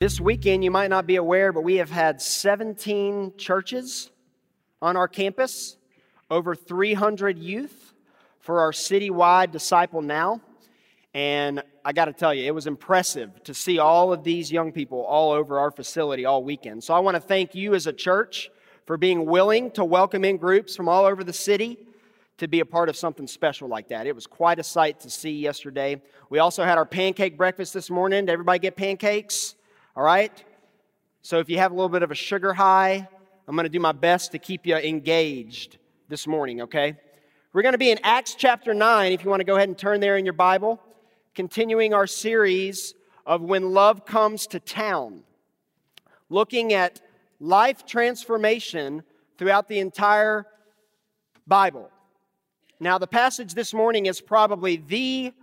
This weekend, you might not be aware, but we have had 17 churches on our campus, over 300 youth for our citywide Disciple Now. And I got to tell you, it was impressive to see all of these young people all over our facility all weekend. So I want to thank you as a church for being willing to welcome in groups from all over the city to be a part of something special like that. It was quite a sight to see yesterday. We also had our pancake breakfast this morning. Did everybody get pancakes? All right? So if you have a little bit of a sugar high, I'm going to do my best to keep you engaged this morning, okay? We're going to be in Acts chapter 9, if you want to go ahead and turn there in your Bible, continuing our series of When Love Comes to Town, looking at life transformation throughout the entire Bible. Now, the passage this morning is probably the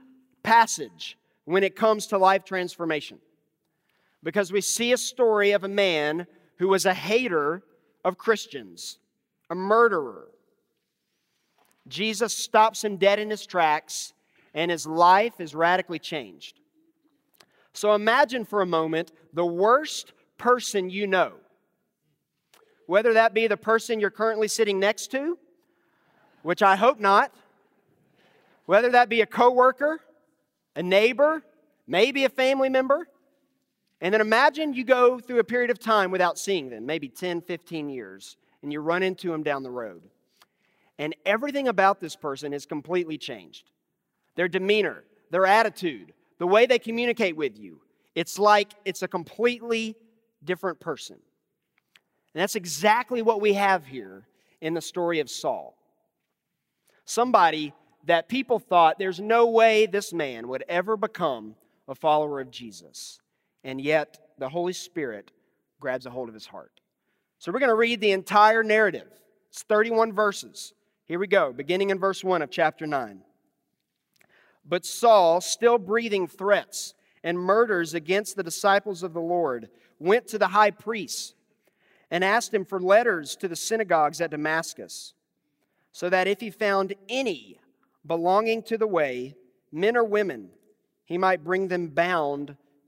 passage when it comes to life transformation because we see a story of a man who was a hater of Christians, a murderer. Jesus stops him dead in his tracks, and his life is radically changed. So imagine for a moment the worst person you know, whether that be the person you're currently sitting next to, which I hope not, whether that be a coworker, a neighbor, maybe a family member, and then imagine you go through a period of time without seeing them, maybe 10, 15 years, and you run into them down the road. And everything about this person is completely changed. Their demeanor, their attitude, the way they communicate with you. It's like it's a completely different person. And that's exactly what we have here in the story of Saul. Somebody that people thought there's no way this man would ever become a follower of Jesus and yet the Holy Spirit grabs a hold of his heart. So we're going to read the entire narrative. It's 31 verses. Here we go, beginning in verse 1 of chapter 9. But Saul, still breathing threats and murders against the disciples of the Lord, went to the high priest and asked him for letters to the synagogues at Damascus, so that if he found any belonging to the way, men or women, he might bring them bound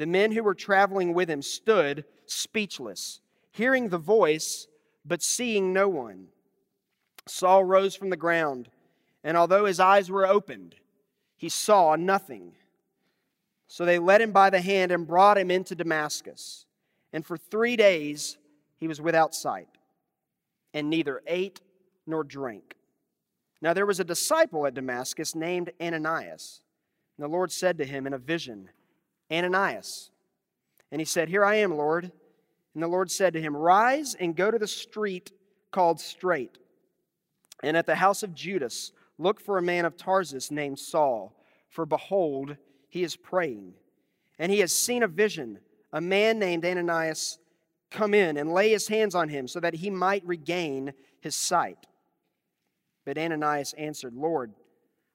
The men who were traveling with him stood speechless, hearing the voice, but seeing no one. Saul rose from the ground, and although his eyes were opened, he saw nothing. So they led him by the hand and brought him into Damascus. And for three days he was without sight, and neither ate nor drank. Now there was a disciple at Damascus named Ananias. And the Lord said to him in a vision, Ananias. And he said, Here I am, Lord. And the Lord said to him, Rise and go to the street called Straight. And at the house of Judas, look for a man of Tarsus named Saul, for behold, he is praying. And he has seen a vision, a man named Ananias come in and lay his hands on him so that he might regain his sight. But Ananias answered, Lord,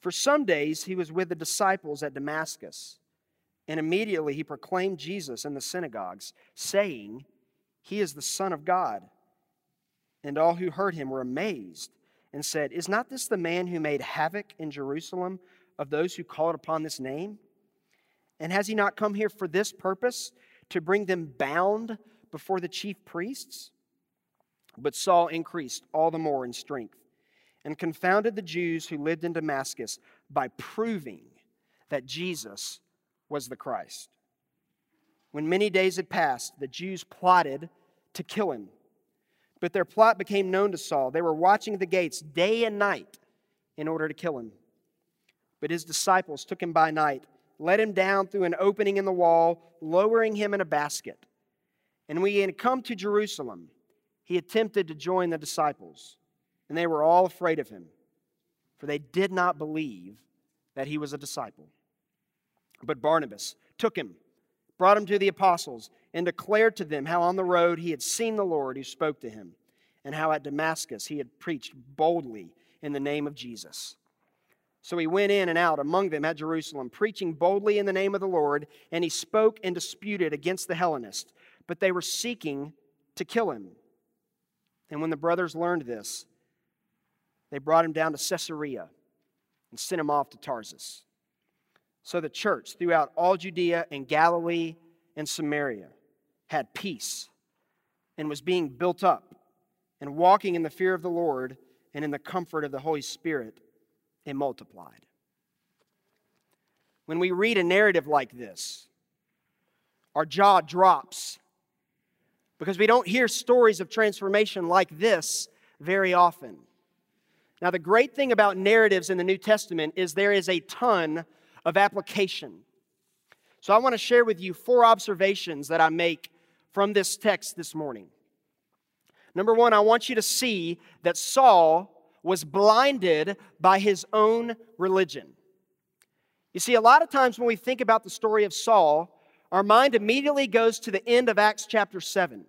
For some days he was with the disciples at Damascus, and immediately he proclaimed Jesus in the synagogues, saying, He is the Son of God. And all who heard him were amazed and said, Is not this the man who made havoc in Jerusalem of those who called upon this name? And has he not come here for this purpose, to bring them bound before the chief priests? But Saul increased all the more in strength and confounded the Jews who lived in Damascus by proving that Jesus was the Christ. When many days had passed, the Jews plotted to kill him. But their plot became known to Saul. They were watching the gates day and night in order to kill him. But his disciples took him by night, let him down through an opening in the wall, lowering him in a basket. And when he had come to Jerusalem, he attempted to join the disciples, and they were all afraid of him, for they did not believe that he was a disciple. But Barnabas took him, brought him to the apostles, and declared to them how on the road he had seen the Lord who spoke to him, and how at Damascus he had preached boldly in the name of Jesus. So he went in and out among them at Jerusalem, preaching boldly in the name of the Lord, and he spoke and disputed against the Hellenists, but they were seeking to kill him. And when the brothers learned this, they brought him down to Caesarea and sent him off to Tarsus. So the church throughout all Judea and Galilee and Samaria had peace and was being built up and walking in the fear of the Lord and in the comfort of the Holy Spirit, it multiplied. When we read a narrative like this, our jaw drops because we don't hear stories of transformation like this very often. Now, the great thing about narratives in the New Testament is there is a ton of application. So, I want to share with you four observations that I make from this text this morning. Number one, I want you to see that Saul was blinded by his own religion. You see, a lot of times when we think about the story of Saul, our mind immediately goes to the end of Acts chapter 7.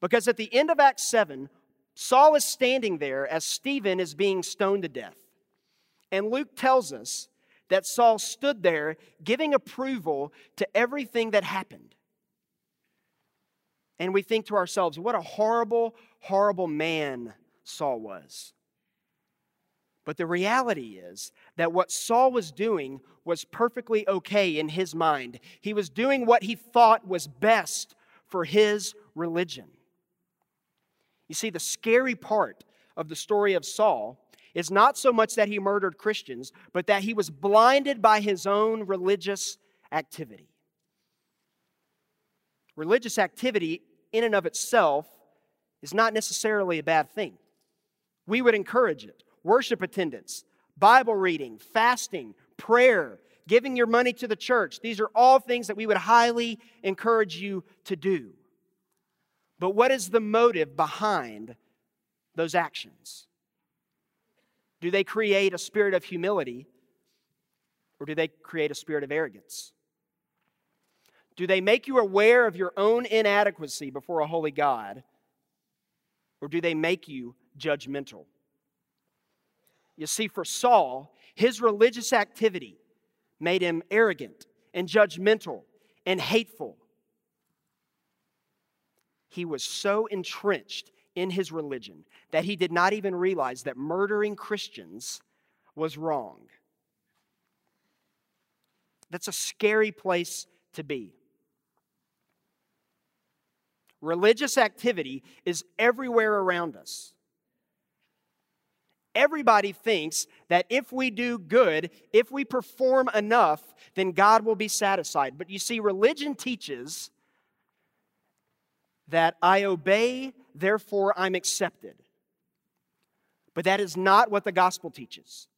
Because at the end of Acts 7, Saul is standing there as Stephen is being stoned to death. And Luke tells us that Saul stood there giving approval to everything that happened. And we think to ourselves, what a horrible, horrible man Saul was. But the reality is that what Saul was doing was perfectly okay in his mind. He was doing what he thought was best for his religion. You see, the scary part of the story of Saul is not so much that he murdered Christians, but that he was blinded by his own religious activity. Religious activity, in and of itself, is not necessarily a bad thing. We would encourage it. Worship attendance, Bible reading, fasting, prayer, giving your money to the church. These are all things that we would highly encourage you to do. But what is the motive behind those actions? Do they create a spirit of humility or do they create a spirit of arrogance? Do they make you aware of your own inadequacy before a holy God or do they make you judgmental? You see, for Saul, his religious activity made him arrogant and judgmental and hateful. He was so entrenched in his religion that he did not even realize that murdering Christians was wrong. That's a scary place to be. Religious activity is everywhere around us. Everybody thinks that if we do good, if we perform enough, then God will be satisfied. But you see, religion teaches that I obey, therefore I'm accepted. But that is not what the gospel teaches.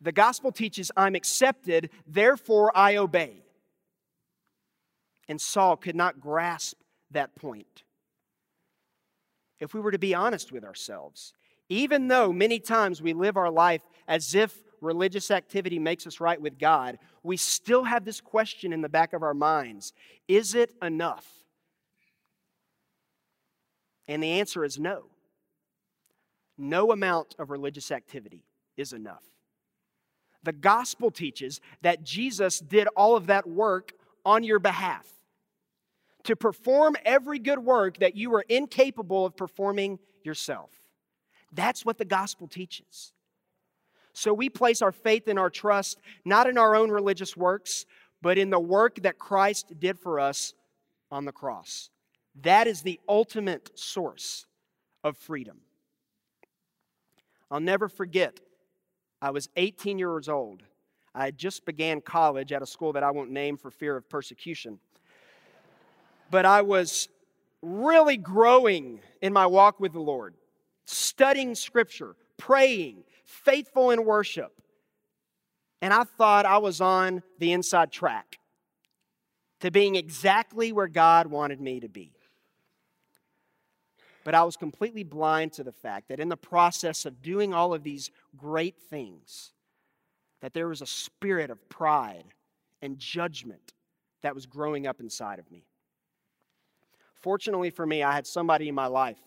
The gospel teaches I'm accepted, therefore I obey. And Saul could not grasp that point. If we were to be honest with ourselves, even though many times we live our life as if religious activity makes us right with God, we still have this question in the back of our minds Is it enough? And the answer is no. No amount of religious activity is enough. The gospel teaches that Jesus did all of that work on your behalf to perform every good work that you were incapable of performing yourself. That's what the gospel teaches. So we place our faith and our trust not in our own religious works, but in the work that Christ did for us on the cross. That is the ultimate source of freedom. I'll never forget, I was 18 years old. I had just began college at a school that I won't name for fear of persecution. But I was really growing in my walk with the Lord, studying scripture, praying, faithful in worship. And I thought I was on the inside track to being exactly where God wanted me to be. But I was completely blind to the fact that in the process of doing all of these great things, that there was a spirit of pride and judgment that was growing up inside of me. Fortunately for me, I had somebody in my life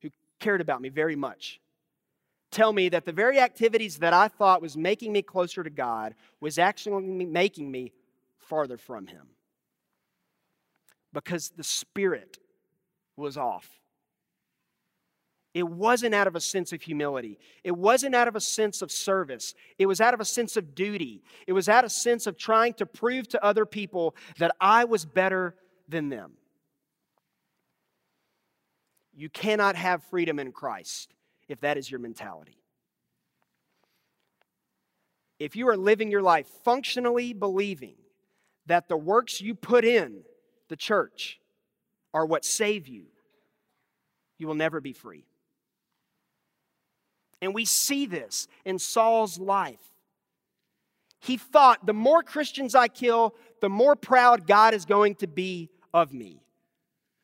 who cared about me very much. Tell me that the very activities that I thought was making me closer to God was actually making me farther from Him. Because the spirit was off. It wasn't out of a sense of humility. It wasn't out of a sense of service. It was out of a sense of duty. It was out of a sense of trying to prove to other people that I was better than them. You cannot have freedom in Christ if that is your mentality. If you are living your life functionally believing that the works you put in the church are what save you, you will never be free. And we see this in Saul's life. He thought the more Christians I kill, the more proud God is going to be of me.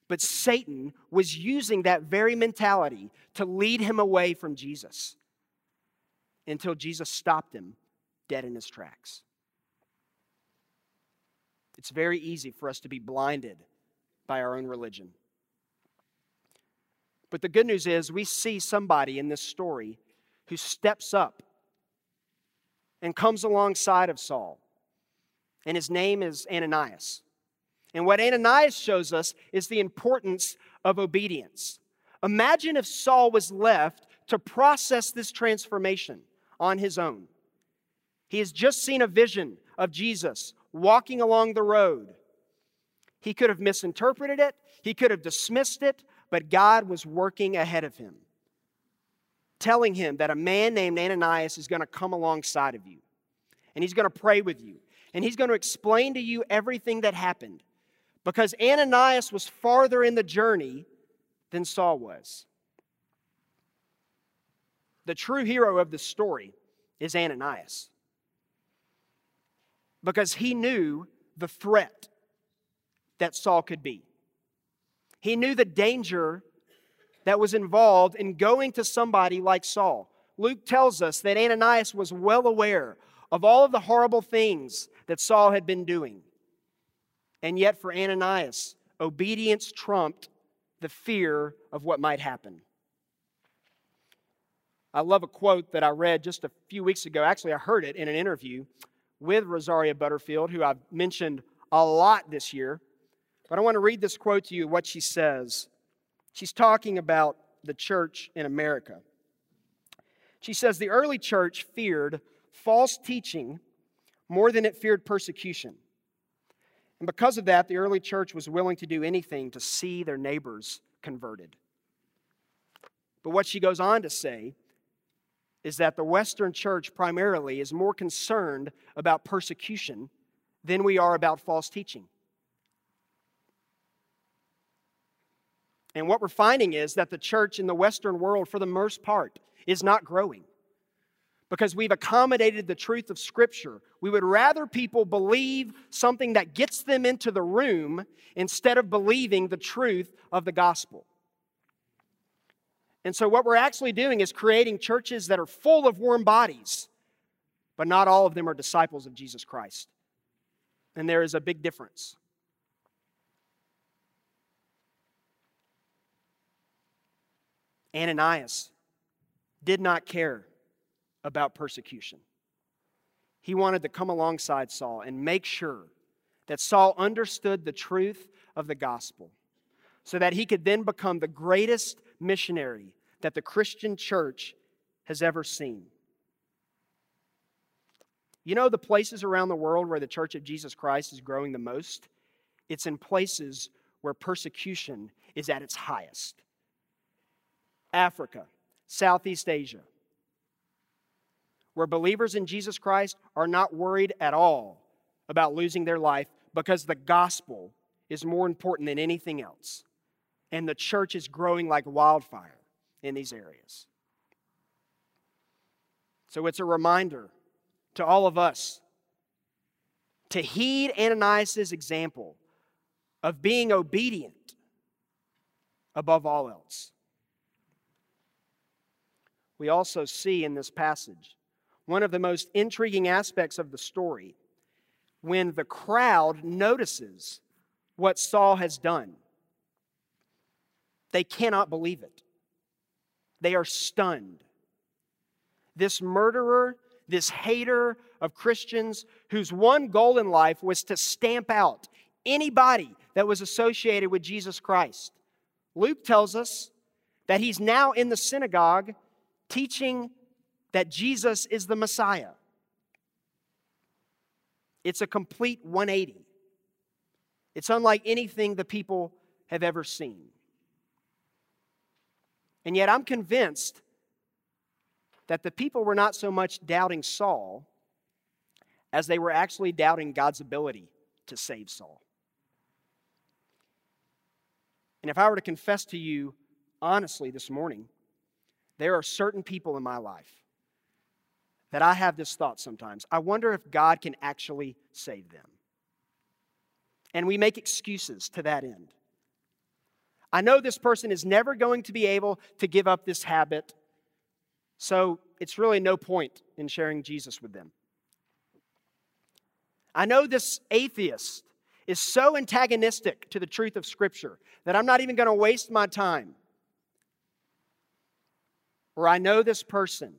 But Satan was using that very mentality to lead him away from Jesus until Jesus stopped him dead in his tracks. It's very easy for us to be blinded by our own religion. But the good news is, we see somebody in this story who steps up and comes alongside of Saul. And his name is Ananias. And what Ananias shows us is the importance of obedience. Imagine if Saul was left to process this transformation on his own. He has just seen a vision of Jesus walking along the road. He could have misinterpreted it, he could have dismissed it, but God was working ahead of him, telling him that a man named Ananias is going to come alongside of you, and he's going to pray with you, and he's going to explain to you everything that happened because Ananias was farther in the journey than Saul was. The true hero of the story is Ananias because he knew the threat that Saul could be. He knew the danger that was involved in going to somebody like Saul. Luke tells us that Ananias was well aware of all of the horrible things that Saul had been doing. And yet, for Ananias, obedience trumped the fear of what might happen. I love a quote that I read just a few weeks ago. Actually, I heard it in an interview with Rosaria Butterfield, who I've mentioned a lot this year. But I want to read this quote to you, what she says. She's talking about the church in America. She says, The early church feared false teaching more than it feared persecution. And because of that, the early church was willing to do anything to see their neighbors converted. But what she goes on to say is that the Western church primarily is more concerned about persecution than we are about false teaching. And what we're finding is that the church in the Western world, for the most part, is not growing because we've accommodated the truth of Scripture. We would rather people believe something that gets them into the room instead of believing the truth of the gospel. And so, what we're actually doing is creating churches that are full of warm bodies, but not all of them are disciples of Jesus Christ. And there is a big difference. Ananias did not care about persecution. He wanted to come alongside Saul and make sure that Saul understood the truth of the gospel so that he could then become the greatest missionary that the Christian church has ever seen. You know the places around the world where the Church of Jesus Christ is growing the most? It's in places where persecution is at its highest Africa, Southeast Asia, where believers in Jesus Christ are not worried at all about losing their life because the gospel is more important than anything else. And the church is growing like wildfire in these areas. So it's a reminder to all of us to heed Ananias' example of being obedient above all else. We also see in this passage one of the most intriguing aspects of the story when the crowd notices what Saul has done. They cannot believe it. They are stunned. This murderer, this hater of Christians, whose one goal in life was to stamp out anybody that was associated with Jesus Christ. Luke tells us that he's now in the synagogue teaching that Jesus is the Messiah. It's a complete 180. It's unlike anything the people have ever seen. And yet, I'm convinced that the people were not so much doubting Saul as they were actually doubting God's ability to save Saul. And if I were to confess to you honestly this morning, there are certain people in my life that I have this thought sometimes. I wonder if God can actually save them. And we make excuses to that end. I know this person is never going to be able to give up this habit, so it's really no point in sharing Jesus with them. I know this atheist is so antagonistic to the truth of Scripture that I'm not even going to waste my time. Or I know this person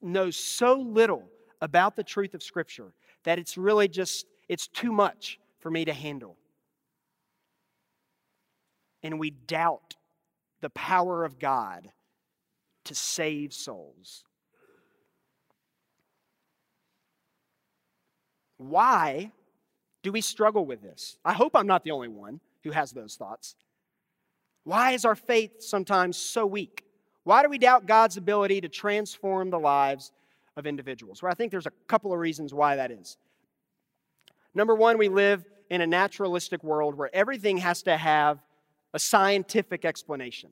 knows so little about the truth of Scripture that it's really just, it's too much for me to handle. And we doubt the power of God to save souls. Why do we struggle with this? I hope I'm not the only one who has those thoughts. Why is our faith sometimes so weak? Why do we doubt God's ability to transform the lives of individuals? Well, I think there's a couple of reasons why that is. Number one, we live in a naturalistic world where everything has to have a scientific explanation.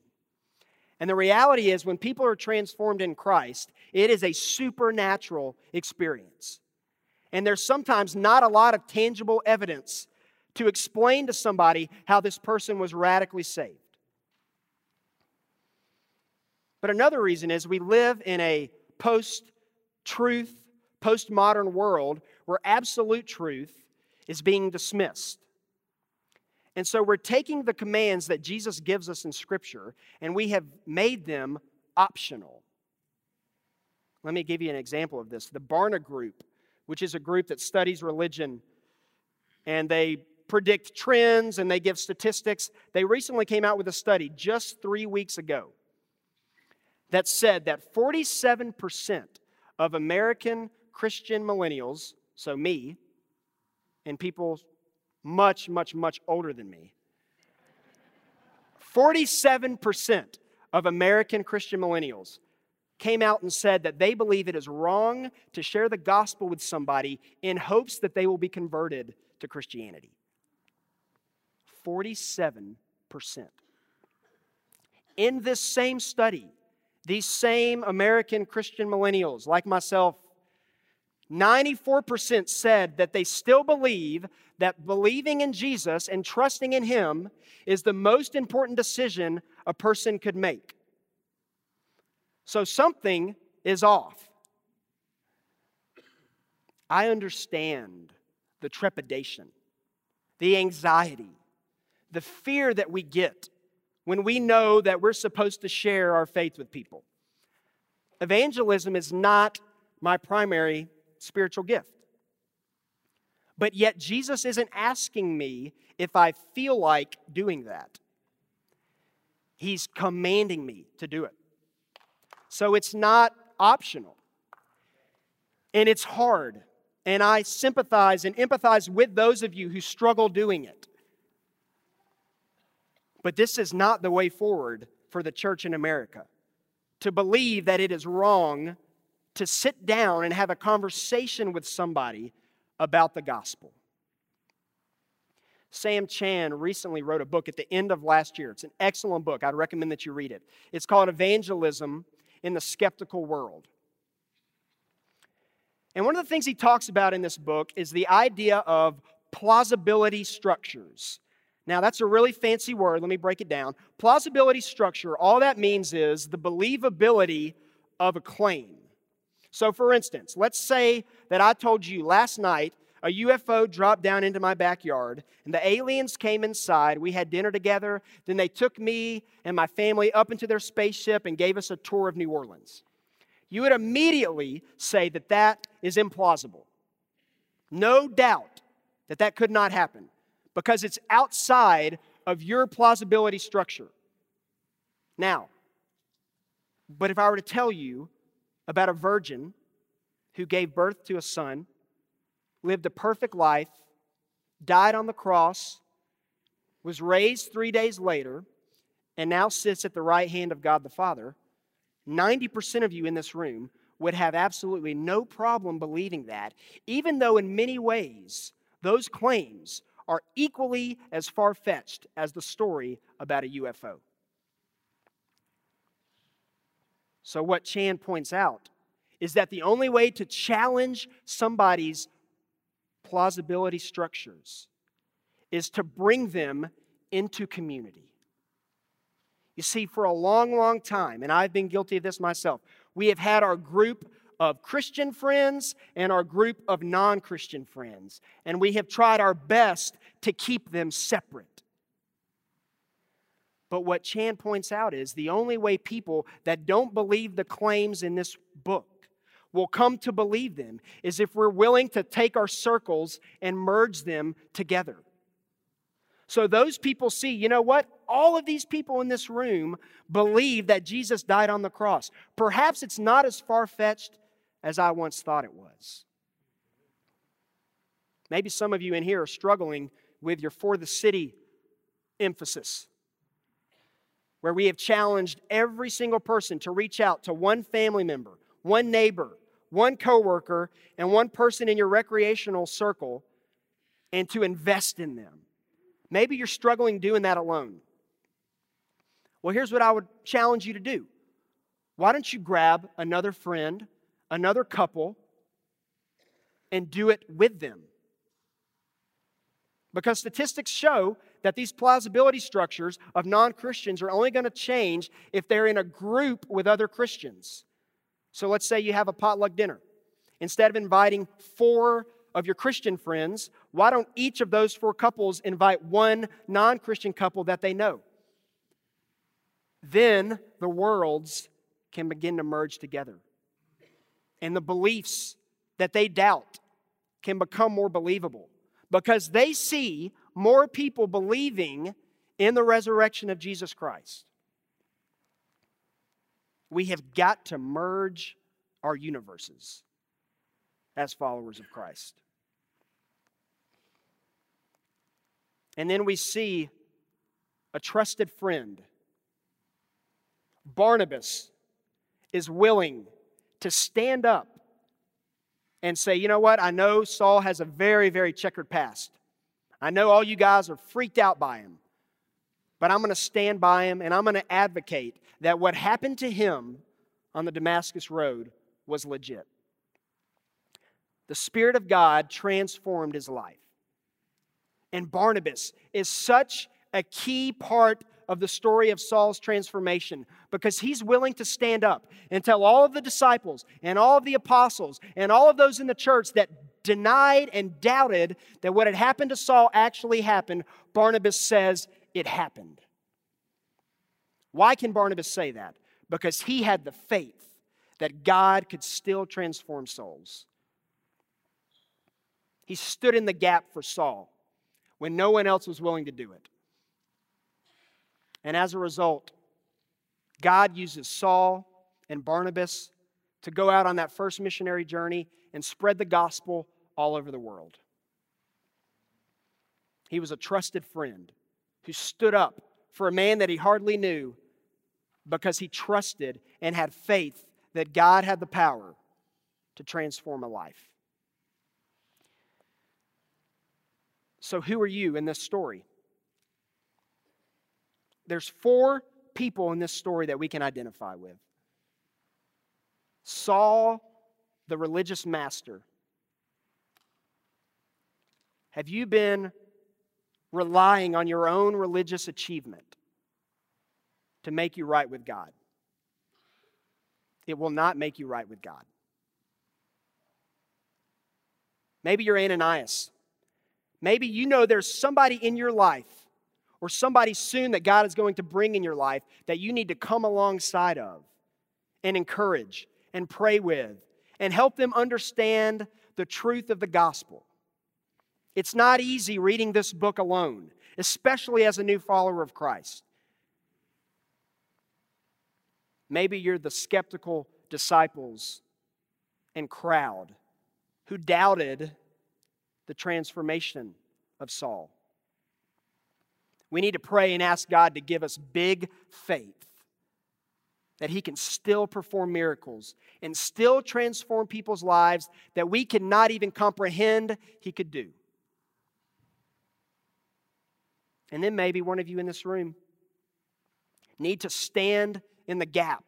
And the reality is, when people are transformed in Christ, it is a supernatural experience. And there's sometimes not a lot of tangible evidence to explain to somebody how this person was radically saved. But another reason is we live in a post truth, postmodern world where absolute truth is being dismissed. And so we're taking the commands that Jesus gives us in Scripture and we have made them optional. Let me give you an example of this. The Barna Group which is a group that studies religion and they predict trends and they give statistics. They recently came out with a study just three weeks ago that said that 47% of American Christian millennials, so me, and people much, much, much older than me, 47% of American Christian millennials came out and said that they believe it is wrong to share the gospel with somebody in hopes that they will be converted to Christianity. 47%. In this same study, these same American Christian millennials, like myself, 94% said that they still believe that believing in Jesus and trusting in Him is the most important decision a person could make. So something is off. I understand the trepidation, the anxiety, the fear that we get when we know that we're supposed to share our faith with people. Evangelism is not my primary spiritual gift. But yet, Jesus isn't asking me if I feel like doing that. He's commanding me to do it. So it's not optional. And it's hard. And I sympathize and empathize with those of you who struggle doing it. But this is not the way forward for the church in America. To believe that it is wrong to sit down and have a conversation with somebody about the gospel. Sam Chan recently wrote a book at the end of last year. It's an excellent book. I'd recommend that you read it. It's called Evangelism in the Skeptical World. And one of the things he talks about in this book is the idea of plausibility structures. Now, that's a really fancy word. Let me break it down. Plausibility structure, all that means is the believability of a claim. So, for instance, let's say that I told you last night a UFO dropped down into my backyard, and the aliens came inside. We had dinner together. Then they took me and my family up into their spaceship and gave us a tour of New Orleans. You would immediately say that that is implausible. No doubt that that could not happen because it's outside of your plausibility structure. Now, but if I were to tell you about a virgin who gave birth to a son lived a perfect life, died on the cross, was raised three days later, and now sits at the right hand of God the Father, 90% of you in this room would have absolutely no problem believing that, even though in many ways those claims are equally as far fetched as the story about a UFO. So, what Chan points out is that the only way to challenge somebody's plausibility structures is to bring them into community. You see, for a long, long time, and I've been guilty of this myself, we have had our group of Christian friends and our group of non Christian friends, and we have tried our best to keep them separate. But what Chan points out is the only way people that don't believe the claims in this book will come to believe them is if we're willing to take our circles and merge them together. So those people see, you know what? All of these people in this room believe that Jesus died on the cross. Perhaps it's not as far fetched as I once thought it was. Maybe some of you in here are struggling with your for the city emphasis, where we have challenged every single person to reach out to one family member, one neighbor, one coworker, and one person in your recreational circle and to invest in them. Maybe you're struggling doing that alone. Well, here's what I would challenge you to do. Why don't you grab another friend, another couple, and do it with them? Because statistics show that these plausibility structures of non Christians are only going to change if they're in a group with other Christians. So let's say you have a potluck dinner. Instead of inviting four of your Christian friends, why don't each of those four couples invite one non Christian couple that they know? Then the worlds can begin to merge together. And the beliefs that they doubt can become more believable because they see more people believing in the resurrection of Jesus Christ. We have got to merge our universes as followers of Christ. And then we see a trusted friend. Barnabas is willing to stand up and say, you know what? I know Saul has a very, very checkered past. I know all you guys are freaked out by him. But I'm going to stand by him and I'm going to advocate that what happened to him on the Damascus Road was legit. The Spirit of God transformed his life. And Barnabas is such a key part of the story of Saul's transformation because he's willing to stand up and tell all of the disciples and all of the apostles and all of those in the church that denied and doubted that what had happened to Saul actually happened. Barnabas says, it happened. Why can Barnabas say that? Because he had the faith that God could still transform souls. He stood in the gap for Saul when no one else was willing to do it. And as a result, God uses Saul and Barnabas to go out on that first missionary journey and spread the gospel all over the world. He was a trusted friend who stood up for a man that he hardly knew because he trusted and had faith that God had the power to transform a life. So, who are you in this story? There's four people in this story that we can identify with Saul, the religious master. Have you been relying on your own religious achievement to make you right with God? It will not make you right with God. Maybe you're Ananias. Maybe you know there's somebody in your life or somebody soon that God is going to bring in your life that you need to come alongside of and encourage and pray with and help them understand the truth of the gospel. It's not easy reading this book alone, especially as a new follower of Christ. Maybe you're the skeptical disciples and crowd who doubted the transformation of Saul. We need to pray and ask God to give us big faith that He can still perform miracles and still transform people's lives that we cannot even comprehend He could do. And then maybe one of you in this room need to stand in the gap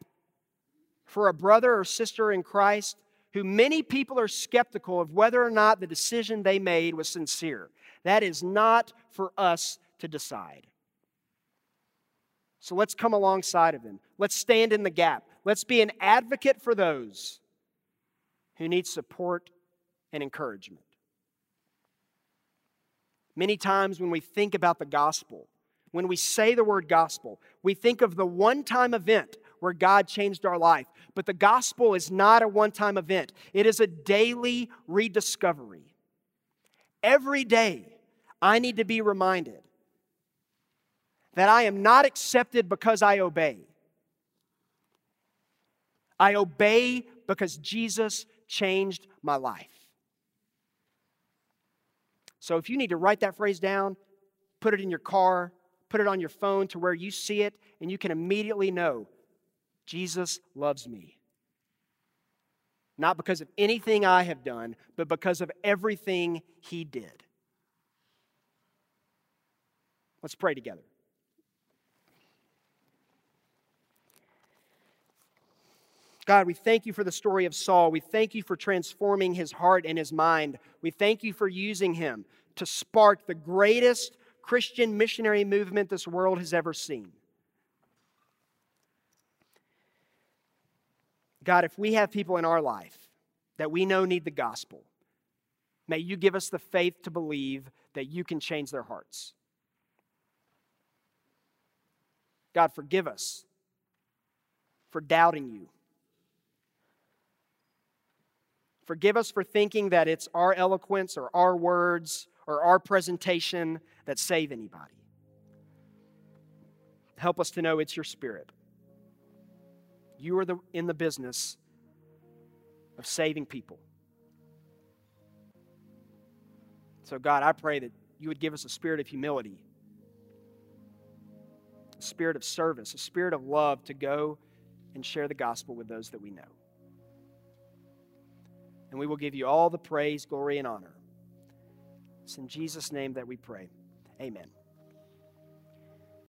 for a brother or sister in Christ who many people are skeptical of whether or not the decision they made was sincere. That is not for us to decide. So let's come alongside of them. Let's stand in the gap. Let's be an advocate for those who need support and encouragement. Many times when we think about the gospel, when we say the word gospel, we think of the one time event where God changed our life. But the gospel is not a one time event, it is a daily rediscovery. Every day, I need to be reminded that I am not accepted because I obey. I obey because Jesus changed my life. So if you need to write that phrase down, put it in your car, put it on your phone to where you see it and you can immediately know Jesus loves me. Not because of anything I have done, but because of everything he did. Let's pray together. God, we thank you for the story of Saul. We thank you for transforming his heart and his mind. We thank you for using him to spark the greatest Christian missionary movement this world has ever seen. God, if we have people in our life that we know need the gospel, may you give us the faith to believe that you can change their hearts. God, forgive us for doubting you Forgive us for thinking that it's our eloquence or our words or our presentation that save anybody. Help us to know it's your spirit. You are the, in the business of saving people. So, God, I pray that you would give us a spirit of humility, a spirit of service, a spirit of love to go and share the gospel with those that we know and we will give you all the praise, glory, and honor. It's in Jesus' name that we pray. Amen.